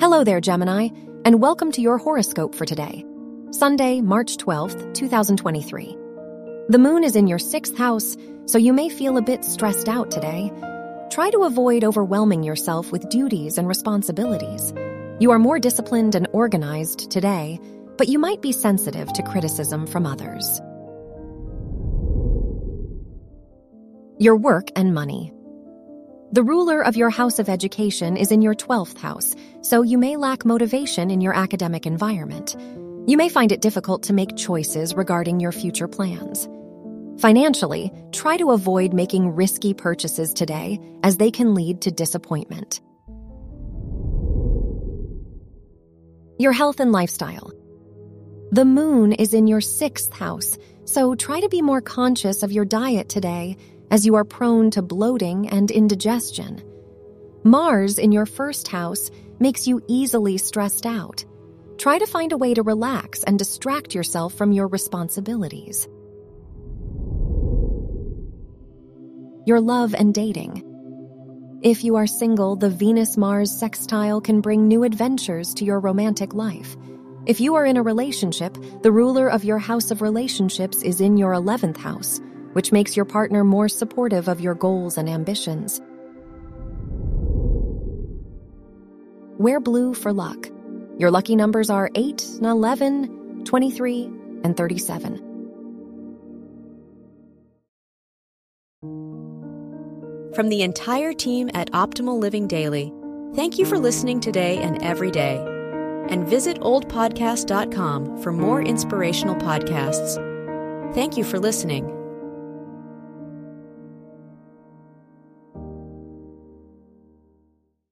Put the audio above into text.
Hello there, Gemini, and welcome to your horoscope for today, Sunday, March 12th, 2023. The moon is in your sixth house, so you may feel a bit stressed out today. Try to avoid overwhelming yourself with duties and responsibilities. You are more disciplined and organized today, but you might be sensitive to criticism from others. Your work and money. The ruler of your house of education is in your 12th house, so you may lack motivation in your academic environment. You may find it difficult to make choices regarding your future plans. Financially, try to avoid making risky purchases today, as they can lead to disappointment. Your health and lifestyle. The moon is in your sixth house, so try to be more conscious of your diet today as you are prone to bloating and indigestion. Mars in your first house makes you easily stressed out. Try to find a way to relax and distract yourself from your responsibilities. Your love and dating. If you are single, the Venus Mars sextile can bring new adventures to your romantic life. If you are in a relationship, the ruler of your house of relationships is in your 11th house which makes your partner more supportive of your goals and ambitions. Wear blue for luck. Your lucky numbers are 8, 11, 23, and 37. From the entire team at Optimal Living Daily, thank you for listening today and every day. And visit oldpodcast.com for more inspirational podcasts. Thank you for listening.